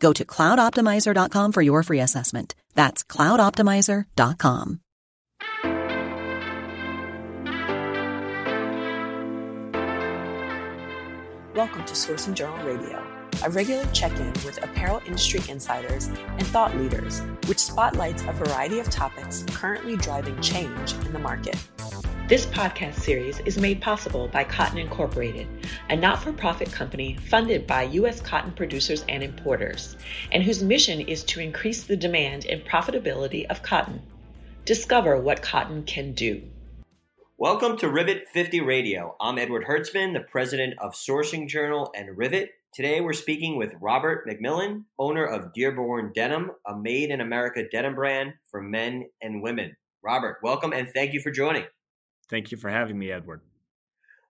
Go to cloudoptimizer.com for your free assessment. That's cloudoptimizer.com. Welcome to Sourcing Journal Radio, a regular check in with apparel industry insiders and thought leaders, which spotlights a variety of topics currently driving change in the market. This podcast series is made possible by Cotton Incorporated, a not for profit company funded by U.S. cotton producers and importers, and whose mission is to increase the demand and profitability of cotton. Discover what cotton can do. Welcome to Rivet 50 Radio. I'm Edward Hertzman, the president of Sourcing Journal and Rivet. Today we're speaking with Robert McMillan, owner of Dearborn Denim, a made in America denim brand for men and women. Robert, welcome and thank you for joining. Thank you for having me, Edward.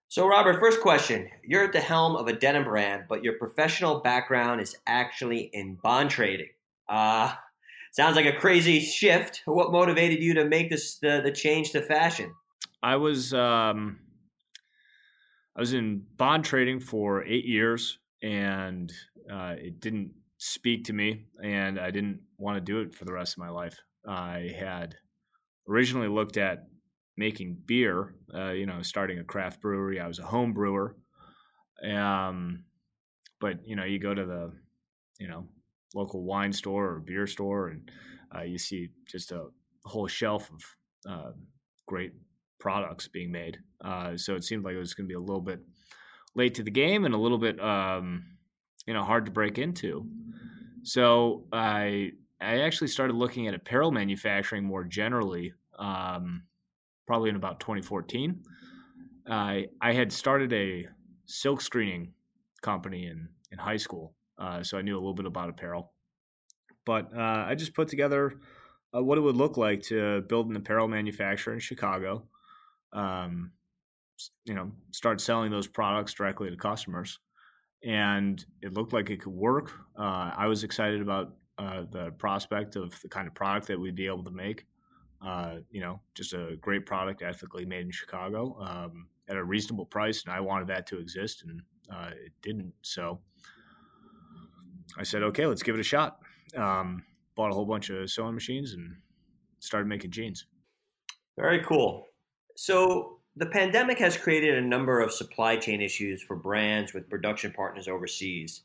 So, Robert, first question. You're at the helm of a denim brand, but your professional background is actually in bond trading. Uh, sounds like a crazy shift. What motivated you to make this the, the change to fashion? I was um, I was in bond trading for eight years, and uh, it didn't speak to me, and I didn't want to do it for the rest of my life. I had originally looked at making beer, uh, you know, starting a craft brewery. I was a home brewer, um, but you know, you go to the you know local wine store or beer store, and uh, you see just a whole shelf of uh, great products being made. Uh, so it seemed like it was going to be a little bit late to the game and a little bit, um, you know, hard to break into. So I I actually started looking at apparel manufacturing more generally, um, probably in about 2014. I I had started a silk screening company in in high school, uh, so I knew a little bit about apparel. But uh, I just put together uh, what it would look like to build an apparel manufacturer in Chicago um, you know, start selling those products directly to customers. And it looked like it could work. Uh, I was excited about uh, the prospect of the kind of product that we'd be able to make. Uh, you know, just a great product, ethically made in Chicago um, at a reasonable price, and I wanted that to exist, and uh, it didn't. So I said, okay, let's give it a shot. Um, bought a whole bunch of sewing machines and started making jeans. Very cool. So, the pandemic has created a number of supply chain issues for brands with production partners overseas.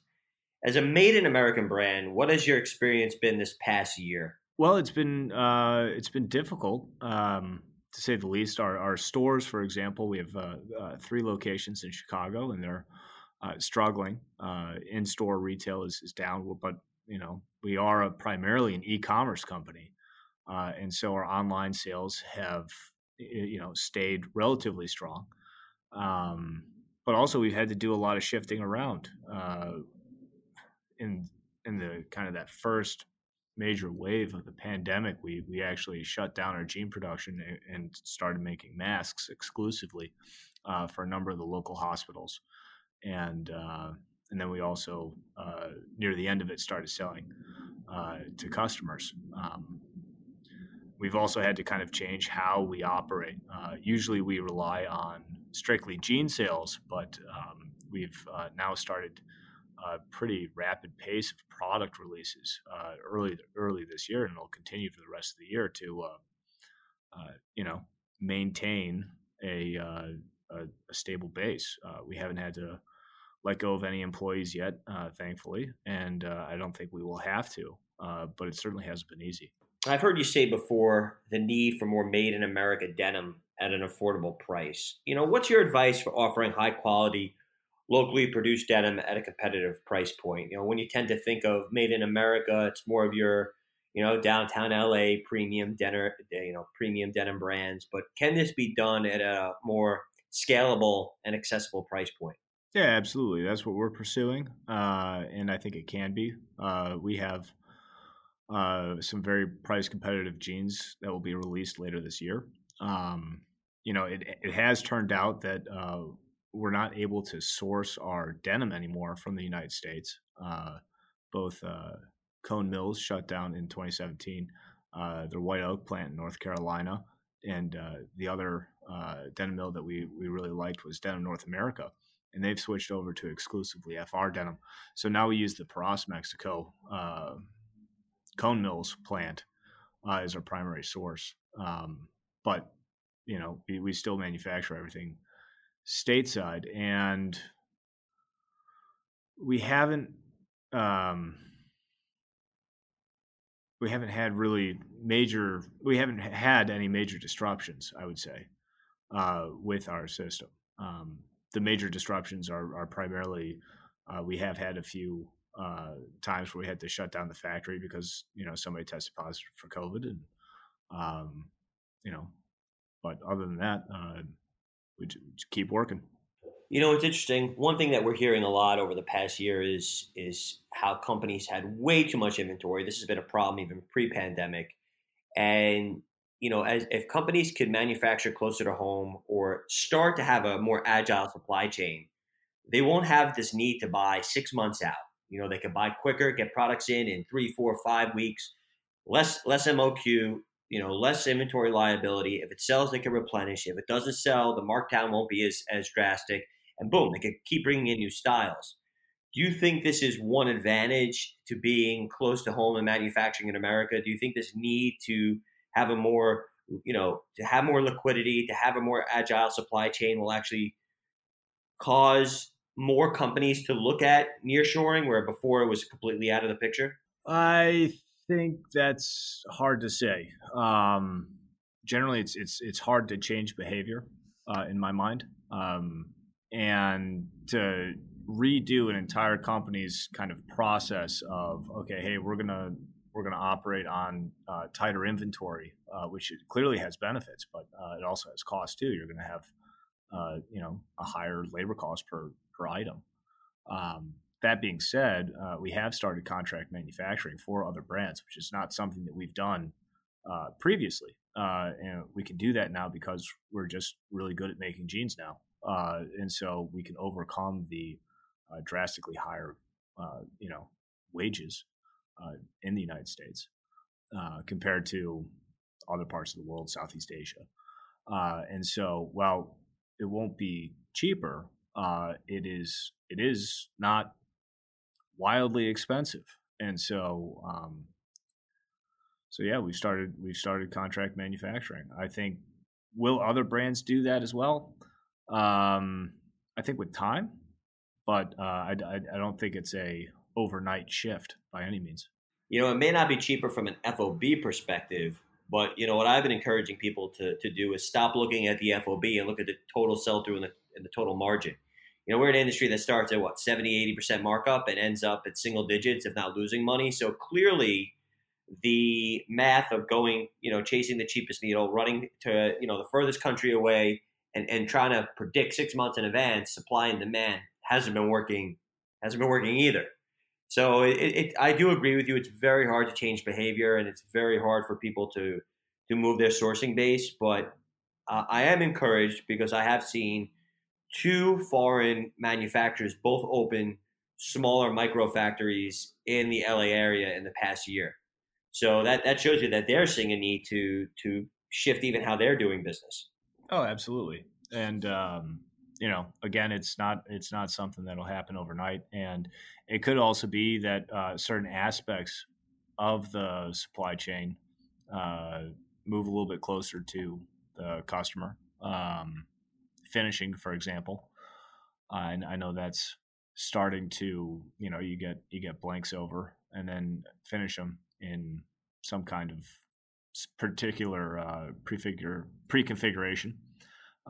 As a made in American brand, what has your experience been this past year? Well, it's been uh, it's been difficult um, to say the least. Our, our stores, for example, we have uh, uh, three locations in Chicago, and they're uh, struggling. Uh, in store retail is, is down, but you know we are primarily an e-commerce company, uh, and so our online sales have you know stayed relatively strong. Um, but also we've had to do a lot of shifting around in in the kind of that first major wave of the pandemic. We we actually shut down our jean production and, started making masks exclusively uh, for a number of the local hospitals, and uh, and then we also uh, near the end of it started selling uh, to customers. Um, we've also had to kind of change how we operate. Uh, usually we rely on strictly jean sales, but um, we've uh, now started a pretty rapid pace of product releases uh, early early this year, and it'll continue for the rest of the year to uh, uh, you know maintain a, uh, a, a stable base. we haven't had to let go of any employees yet, thankfully, and I don't think we will have to. but it certainly hasn't been easy. I've heard you say before the need for more made in America denim at an affordable price. You know, what's your advice for offering high quality, locally produced denim at a competitive price point? You know, when you tend to think of made in America, it's more of your, you know, downtown LA premium denim, you know, premium denim brands. But can this be done at a more scalable and accessible price point? Yeah, absolutely. That's what we're pursuing, uh, and I think it can be. Uh, we have uh, some very price competitive jeans that will be released later this year. Um, you know, it, it has turned out that uh, we're not able to source our denim anymore from the United States. Uh, both uh, Cone Mills shut down in 2017, uh, their White Oak plant in North Carolina, and uh, the other denim mill that we, we really liked was Denim North America and they've switched over to exclusively FR denim. So now we use the Parras, Mexico uh, Cone Mills plant uh, as our primary source. Um, but you know, we, we still manufacture everything stateside, and we haven't um, we haven't had really major we haven't had any major disruptions. I would say uh, with our system. Um, the major disruptions are, are primarily uh, we have had a few uh, times where we had to shut down the factory because you know somebody tested positive for COVID, and um, you know, but other than that, uh, we just keep working. You know, it's interesting. One thing that we're hearing a lot over the past year is is how companies had way too much inventory. This has been a problem even pre-pandemic, and you know, as if companies could manufacture closer to home or start to have a more agile supply chain, they won't have this need to buy six months out you know, they can buy quicker, get products in in three, four, five weeks, less less MOQ, you know, less inventory liability. If it sells, they can replenish. If it doesn't sell, the markdown won't be as as drastic. And boom, they can keep bringing in new styles. Do you think this is one advantage to being close to home and manufacturing in America? Do you think this need to have a more, you know, to have more liquidity, to have a more agile supply chain will actually cause more companies to look at nearshoring, where before it was completely out of the picture? I think that's hard to say. Um, generally, it's it's it's hard to change behavior uh, in my mind, um, and to redo an entire company's kind of process of okay, hey, we're gonna we're gonna operate on uh, tighter inventory, uh, which clearly has benefits, but uh, it also has costs too. You're gonna have uh, you know a higher labor cost per per item. Um, that being said, uh, we have started contract manufacturing for other brands, which is not something that we've done uh, previously. Uh, and we can do that now because we're just really good at making jeans now. Uh, and so we can overcome the uh, drastically higher, uh, you know, wages in the United States compared to other parts of the world, Southeast Asia. and so, while it won't be cheaper, it is it is not wildly expensive, and so um, so yeah, we've started we've started contract manufacturing. I think will other brands do that as well? Um, I think with time, but uh, I, I, I don't think it's a overnight shift by any means. You know, it may not be cheaper from an FOB perspective, but you know what I've been encouraging people to, to do is stop looking at the FOB and look at the total sell through and the, and the total margin. You know, we're an industry that starts at what 70, 80% markup and ends up at single digits, if not losing money. So clearly, the math of going, you know, chasing the cheapest needle, running to you know the furthest country away, and and trying to predict six months in advance supply and demand hasn't been working. Hasn't been working either. So it, it, I do agree with you. It's very hard to change behavior, and it's very hard for people to to move their sourcing base. But uh, I am encouraged because I have seen two foreign manufacturers both open smaller micro factories in the LA area in the past year. So that that shows you that they're seeing a need to to shift even how they're doing business. Oh, absolutely. And um, you know, again, it's not it's not something that'll happen overnight, and it could also be that uh, certain aspects of the supply chain uh, move a little bit closer to the customer. Um, finishing, for example, uh, and I know that's starting to you know you get you get blanks over and then finish them in some kind of particular uh, prefigure pre-configuration.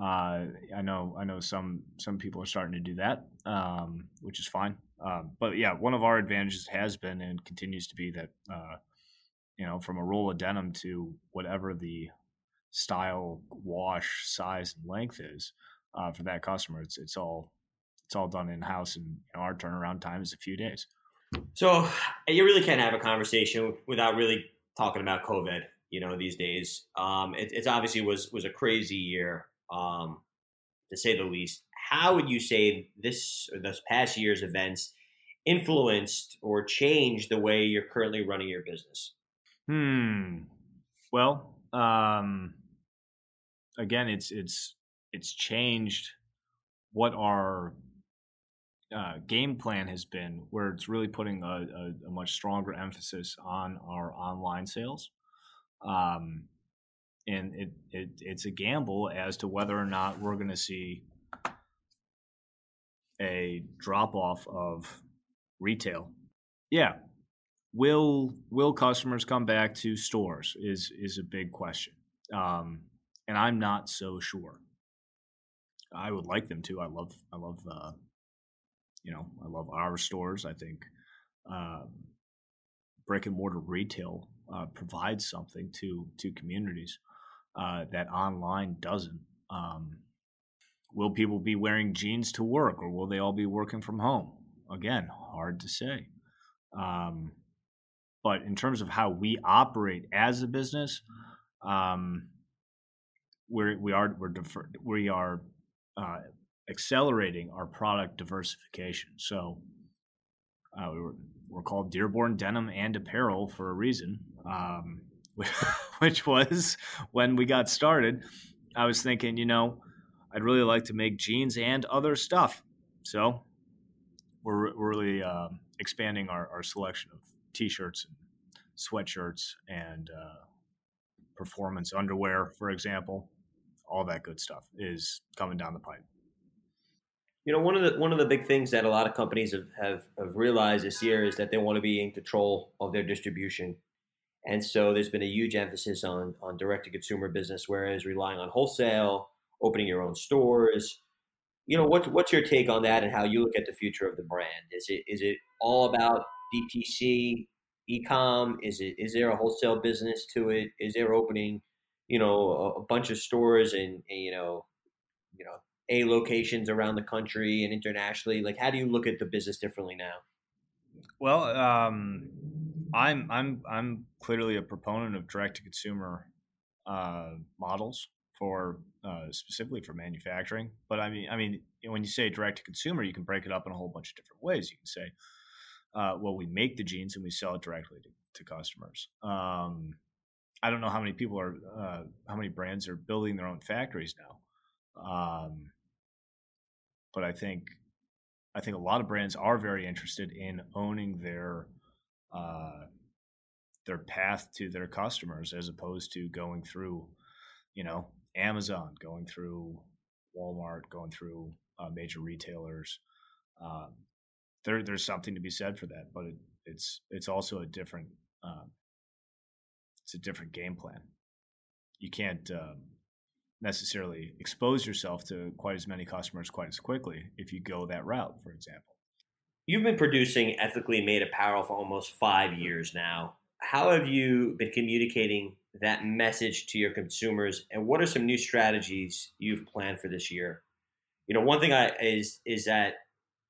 Uh, I know I know some some people are starting to do that, um, which is fine. Um, but yeah, one of our advantages has been and continues to be that uh, you know from a roll of denim to whatever the style, wash, size, and length is uh, for that customer, it's it's all it's all done in house, and you know, our turnaround time is a few days. So you really can't have a conversation without really talking about COVID. You know, these days, um, it, it's obviously was was a crazy year, um, to say the least. How would you say this or this past year's events influenced or changed the way you're currently running your business? Hmm. Well, um, again, it's it's it's changed what our uh, game plan has been, where it's really putting a, a, a much stronger emphasis on our online sales. Um, and it, it it's a gamble as to whether or not we're going to see a drop off of retail. Yeah, will will customers come back to stores is is a big question, um, and I'm not so sure. I would like them to. I love I love uh, you know I love our stores. I think uh, brick and mortar retail uh, provides something to to communities uh, that online doesn't. Um, will people be wearing jeans to work, or will they all be working from home? Again, hard to say. Um, but in terms of how we operate as a business, um, we're, we are we're defer, we are uh, accelerating our product diversification. So uh, we were, we're called Dearborn Denim and Apparel for a reason, um, which was when we got started. I was thinking, you know, I'd really like to make jeans and other stuff. So we're, we're really uh, expanding our, our selection of t-shirts and sweatshirts and uh, performance underwear, for example all that good stuff is coming down the pipe. You know, one of the one of the big things that a lot of companies have, have, have realized this year is that they want to be in control of their distribution. And so there's been a huge emphasis on on direct to consumer business, whereas relying on wholesale, opening your own stores. You know, what's what's your take on that and how you look at the future of the brand? Is it is it all about DTC, ecom? Is it is there a wholesale business to it? Is there opening you know a, bunch of stores and, and, you know you know a locations around the country and internationally like how do you look at the business differently now? Well um, i'm i'm i'm clearly a proponent of direct to consumer uh, models for uh, specifically for manufacturing but i mean i mean when you say direct to consumer you can break it up in a whole bunch of different ways. You can say uh, well we make the jeans and we sell it directly to, to customers. Um, I don't know how many people are, uh, how many brands are building their own factories now. Um, but I think, I think a lot of brands are very interested in owning their, uh, their path to their customers as opposed to going through, you know, Amazon, going through Walmart, going through uh, major retailers. Um, there, there's something to be said for that, but it, it's it's also a different um, it's a different game plan. You can't um, necessarily expose yourself to quite as many customers quite as quickly if you go that route, for example. You've been producing ethically made apparel for almost five years now. How have you been communicating that message to your consumers, and what are some new strategies you've planned for this year? You know, one thing I, is is that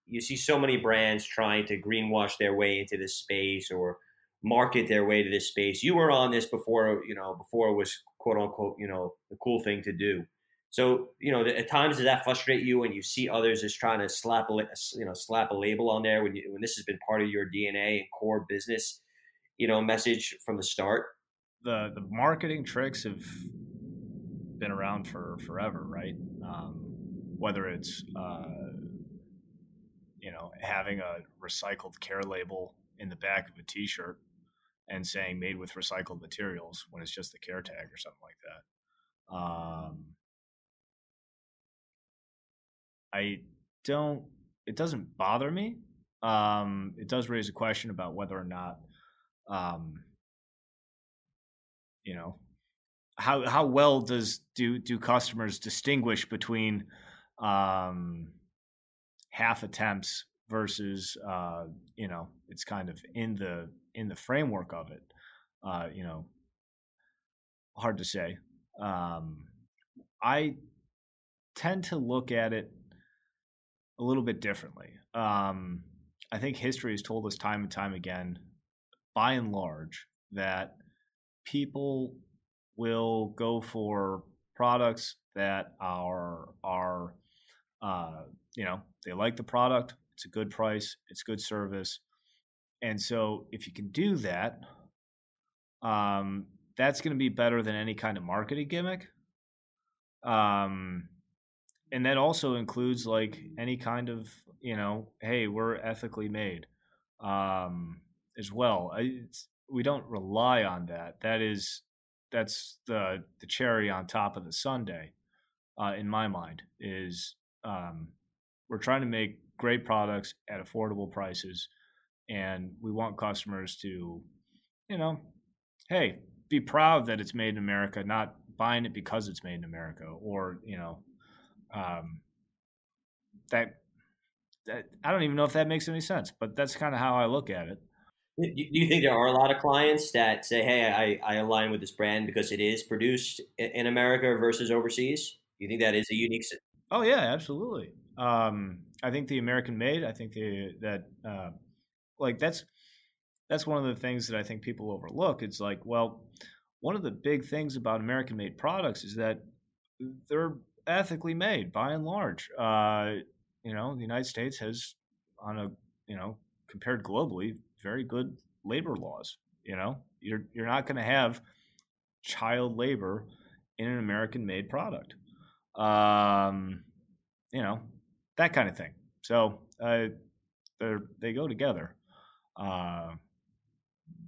you see so many brands trying to greenwash their way into this space or market their way to this space. You were on this before, you know, before it was quote unquote, you know, the cool thing to do. So, you know, at times does that frustrate you when you see others just trying to slap a, you know, slap a label on there when you, when this has been part of your DNA and core business, you know, message from the start? The the marketing tricks have been around for forever, right? Um, whether it's uh, you know having a recycled care label in the back of a T-shirt and saying made with recycled materials when it's just the care tag or something like that. Um, I don't. It doesn't bother me. Um, it does raise a question about whether or not, um, you know, how how well does do do customers distinguish between um, half attempts versus uh, you know it's kind of in the in the framework of it uh, you know hard to say. Um, i tend to look at it a little bit differently. Um, i think history has told us time and time again by and large that people will go for products that are are uh, you know they like the product it's a good price it's good service and so if you can do that um, that's going to be better than any kind of marketing gimmick. Um, and that also includes like any kind of you know hey we're ethically made um, as well. We don't rely on that. That is that's the the cherry on top of the sundae uh, in my mind is um, we're trying to make great products at affordable prices and we want customers to you know hey be proud that it's made in america not buying it because it's made in america or you know um, that that i don't even know if that makes any sense but that's kind of how i look at it do you think there are a lot of clients that say, "Hey, I, I align with this brand because it is produced in America versus overseas"? Do you think that is a unique? Oh yeah, absolutely. Um, I think the American made. I think the, that uh, like that's that's one of the things that I think people overlook. It's like, well, one of the big things about American made products is that they're ethically made by and large. Uh, you know, the United States has on a you know compared globally very good labor laws. You know, you're you're not going to have child labor in an American-made product. Um, you know, that kind of thing. So uh, they they go together uh,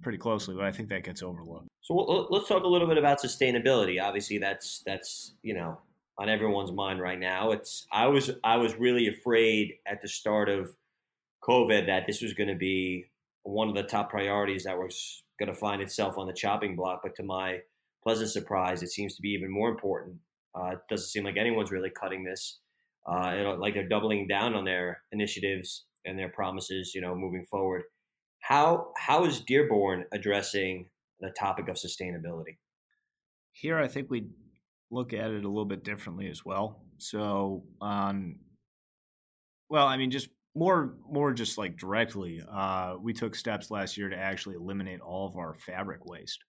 pretty closely, but I think that gets overlooked. So let's talk a little bit about sustainability. Obviously, that's that's you know on everyone's mind right now. It's I was I was really afraid at the start of COVID that this was going to be one of the top priorities that was going to find itself on the chopping block. But to my pleasant surprise, it seems to be even more important. Uh, it doesn't seem like anyone's really cutting this. Uh, like they're doubling down on their initiatives and their promises, you know, moving forward. How how is Dearborn addressing the topic of sustainability? Here, I think we look at it a little bit differently as well. So, on well, I mean, just more more just like directly uh, we took steps last year to actually eliminate all of our fabric waste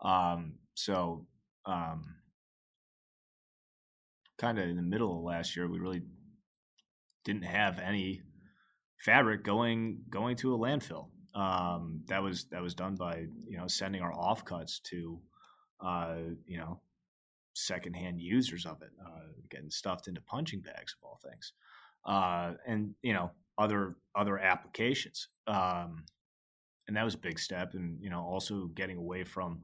um, so um, kind of in the middle of last year we really didn't have any fabric going going to a landfill um, that was that was done by you know sending our offcuts to uh, you know secondhand users of it uh, getting stuffed into punching bags of all things uh, and you know other other applications. Um, and that was a big step. And you know, also getting away from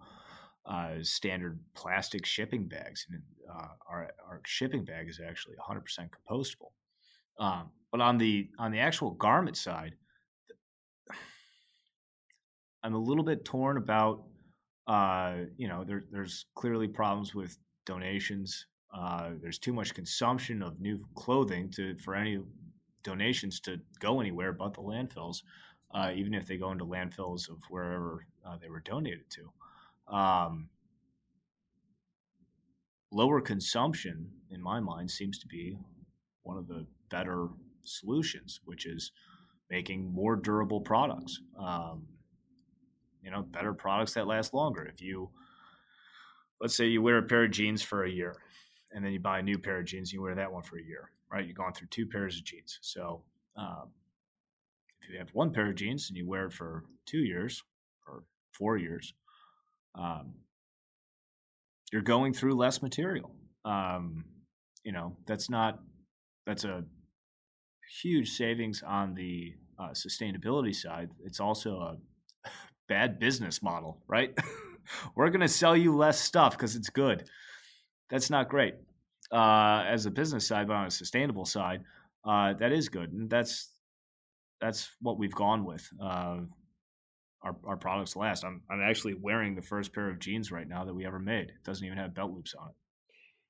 uh, standard plastic shipping bags. And uh, our our shipping bag is actually 100% compostable. Um, but on the on the actual garment side, I'm a little bit torn about. Uh, you know, there, there's clearly problems with donations. Uh, there's too much consumption of new clothing to for any donations to go anywhere but the landfills, uh, even if they go into landfills of wherever uh, they were donated to. Um, lower consumption, in my mind, seems to be one of the better solutions, which is making more durable products. Um, you know, better products that last longer. If you, let's say, you wear a pair of jeans for a year, and then you buy a new pair of jeans, you wear that one for a year right? You've gone through two pairs of jeans. So um, if you have one pair of jeans and you wear it for two years or four years, um, you're going through less material. Um, you know, that's not, that's a huge savings on the uh, sustainability side. It's also a bad business model, right? We're going to sell you less stuff because it's good. That's not great uh, as a business side, but on a sustainable side, uh, that is good, and that's that's what we've gone with. Uh, our, our products last. I'm I'm actually wearing the first pair of jeans right now that we ever made. It doesn't even have belt loops on it.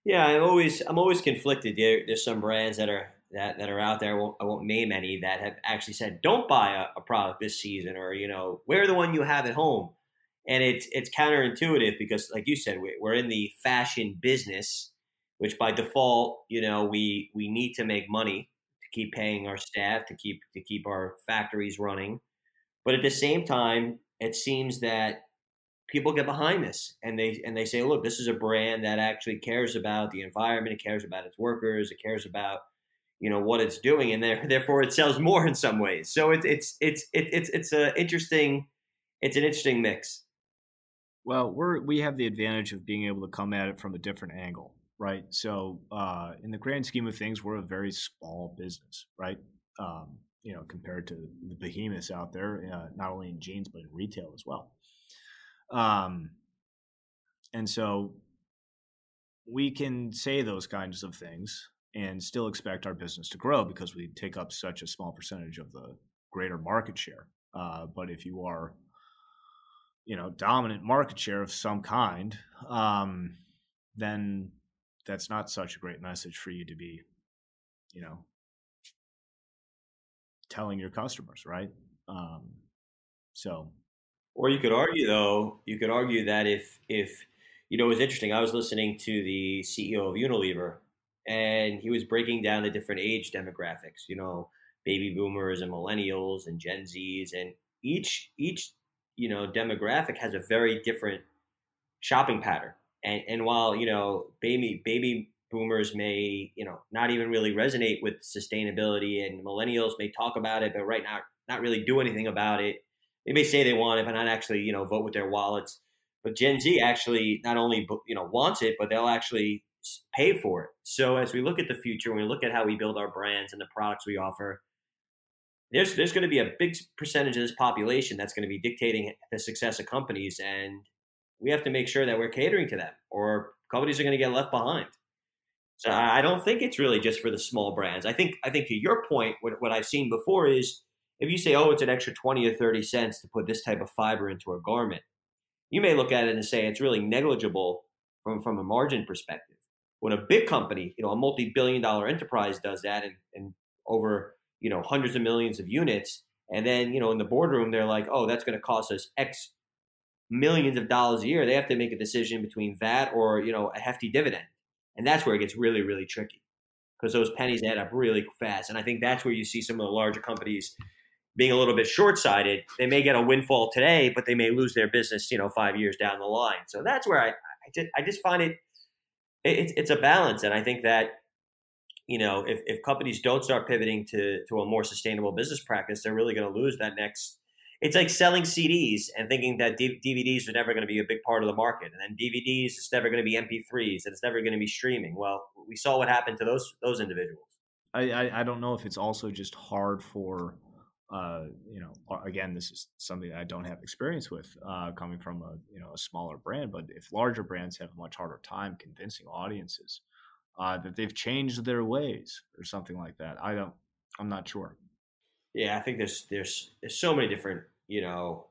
Yeah, I'm always I'm always conflicted. There, there's some brands that are that, that are out there. I won't, I won't name any that have actually said don't buy a, a product this season, or you know wear the one you have at home. And it's it's counterintuitive because, like you said, we're in the fashion business, which by default, you know, we we need to make money to keep paying our staff, to keep to keep our factories running. But at the same time, it seems that people get behind this and they and they say, look, this is a brand that actually cares about the environment, it cares about its workers, it cares about you know what it's doing, and therefore it sells more in some ways. So it's it's it's it's it's a interesting it's an interesting mix. Well, we're we have the advantage of being able to come at it from a different angle, right? So, uh, in the grand scheme of things, we're a very small business, right? Um, you know, compared to the behemoths out there, uh, not only in jeans but in retail as well. Um, and so we can say those kinds of things and still expect our business to grow because we take up such a small percentage of the greater market share. Uh, but if you are, you know, dominant market share of some kind, um, then that's not such a great message for you to be, you know, telling your customers, right? Um, so, or you could argue though, you could argue that if if you know, it was interesting. I was listening to the CEO of Unilever, and he was breaking down the different age demographics. You know, baby boomers and millennials and Gen Zs, and each each you know demographic has a very different shopping pattern. And and while you know baby baby boomers may you know not even really resonate with sustainability and millennials may talk about it but right now not really do anything about it they may say they want it but not actually you know vote with their wallets but gen z actually not only you know wants it but they'll actually pay for it so as we look at the future when we look at how we build our brands and the products we offer there's there's going to be a big percentage of this population that's going to be dictating the success of companies and we have to make sure that we're catering to them or companies are going to get left behind so I don't think it's really just for the small brands. I think I think to your point, what, what I've seen before is if you say, oh, it's an extra 20 or 30 cents to put this type of fiber into a garment, you may look at it and say it's really negligible from, from a margin perspective. When a big company, you know, a multi-billion dollar enterprise does that and, and over, you know, hundreds of millions of units, and then, you know, in the boardroom, they're like, oh, that's going to cost us X millions of dollars a year. They have to make a decision between that or, you know, a hefty dividend. And that's where it gets really, really tricky because those pennies add up really fast. And I think that's where you see some of the larger companies being a little bit short-sighted. They may get a windfall today, but they may lose their business, you know, five years down the line. So that's where I, I just, I just find it, it, it's a balance. And I think that, you know, if, if companies don't start pivoting to, to a more sustainable business practice, they're really going to lose that next it's like selling CDs and thinking that D- DVDs are never going to be a big part of the market, and then DVDs it's never going to be MP3s, and it's never going to be streaming. Well, we saw what happened to those those individuals. I, I, I don't know if it's also just hard for, uh, you know, again, this is something I don't have experience with, uh, coming from a you know a smaller brand. But if larger brands have a much harder time convincing audiences uh, that they've changed their ways or something like that, I don't. I'm not sure. Yeah, I think there's there's there's so many different you know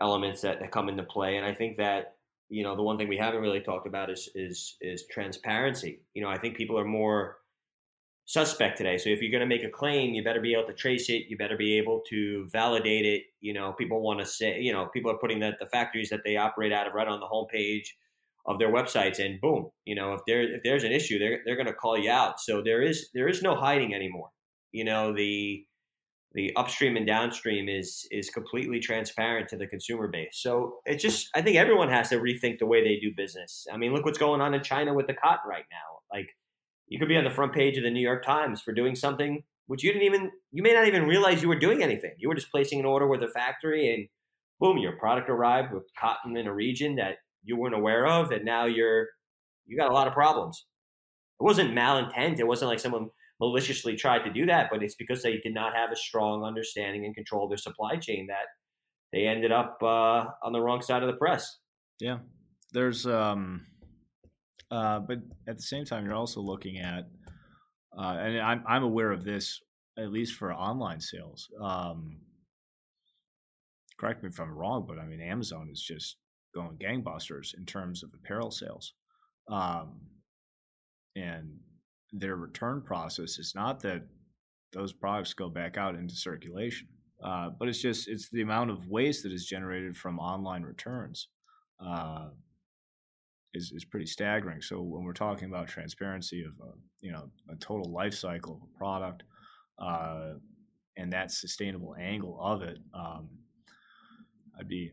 elements that, that come into play, and I think that you know the one thing we haven't really talked about is is is transparency. You know, I think people are more suspect today. So if you're going to make a claim, you better be able to trace it. You better be able to validate it. You know, people want to say, you know, people are putting that the factories that they operate out of right on the homepage of their websites, and boom, you know, if there if there's an issue, they're they're going to call you out. So there is there is no hiding anymore. You know, the the upstream and downstream is is completely transparent to the consumer base. So it's just I think everyone has to rethink the way they do business. I mean, look what's going on in China with the cotton right now. Like you could be on the front page of the New York Times for doing something which you didn't even you may not even realize you were doing anything. You were just placing an order with a factory and boom, your product arrived with cotton in a region that you weren't aware of and now you're you got a lot of problems. It wasn't malintent. It wasn't like someone maliciously tried to do that, but it's because they did not have a strong understanding and control of their supply chain that they ended up uh, on the wrong side of the press. Yeah, there's, um, uh, but at the same time, you're also looking at, uh, and I'm I'm aware of this at least for online sales. Um, correct me if I'm wrong, but I mean, Amazon is just going gangbusters in terms of apparel sales. Um, and their return process is not that those products go back out into circulation, uh, but it's just it's the amount of waste that is generated from online returns uh, is is pretty staggering. So when we're talking about transparency of a, you know a total life cycle of a product uh, and that sustainable angle of it, um, I'd be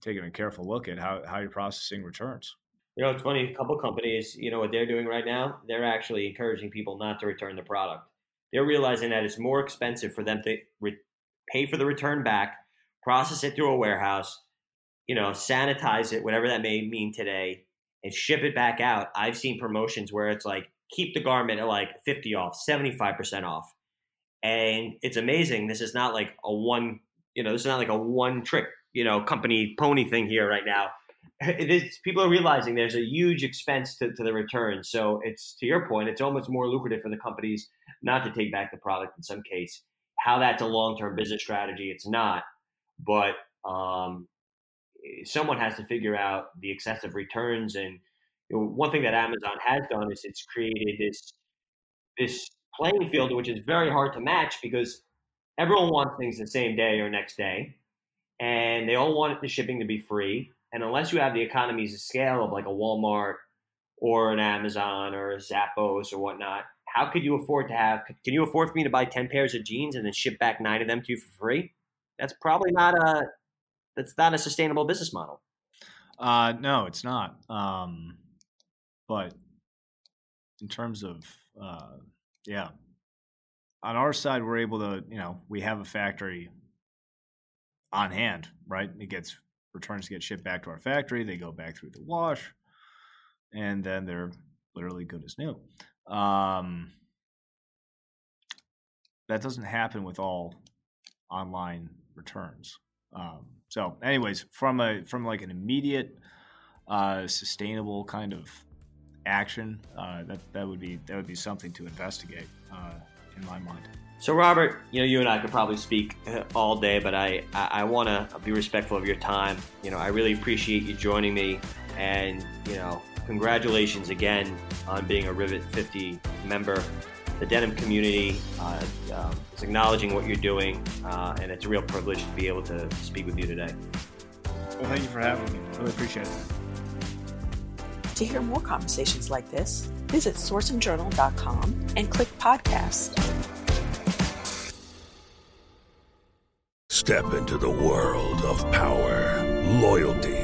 taking a careful look at how, how you're processing returns. You know, it's funny. A couple companies, you know, what they're doing right now, they're actually encouraging people not to return the product. They're realizing that it's more expensive for them to re- pay for the return back, process it through a warehouse, you know, sanitize it, whatever that may mean today, and ship it back out. I've seen promotions where it's like keep the garment at like 50 off, 75% off. And it's amazing. This is not like a one, you know, this is not like a one trick, you know, company pony thing here right now it is people are realizing there's a huge expense to, to the return. So it's to your point, it's almost more lucrative for the companies not to take back the product in some case. How that's a long term business strategy, it's not. But um, someone has to figure out the excessive returns. And you know, one thing that Amazon has done is it's created this this playing field, which is very hard to match because everyone wants things the same day or next day, and they all want the shipping to be free and unless you have the economies of scale of like a Walmart or an Amazon or a Zappos or whatnot, how could you afford to have? Can you afford for me to buy ten pairs of jeans and then ship back nine of them to you for free? That's probably not a that's not a sustainable business model. Uh, no, it's not. Um, but in terms of uh, yeah, on our side, we're able to you know we have a factory on hand, right? It gets returns get shipped back to our factory. They go back through the wash, and then they're literally good as new. Um, that doesn't happen with all online returns. Um, so, anyways, from a from like an immediate, uh, sustainable kind of action, uh, that that would be that would be something to investigate uh, in my mind. So, Robert, you know, you and I could probably speak uh, all day, but I, I, I want to be respectful of your time. You know, I really appreciate you joining me, and you know, congratulations again on being a Rivet 50 member. The denim community uh, um, is acknowledging what you're doing, uh, and it's a real privilege to be able to speak with you today. Well, thank you for having me. I really appreciate it. To hear more conversations like this, visit sourcingjournal.com and click podcast. Step into the world of power, loyalty,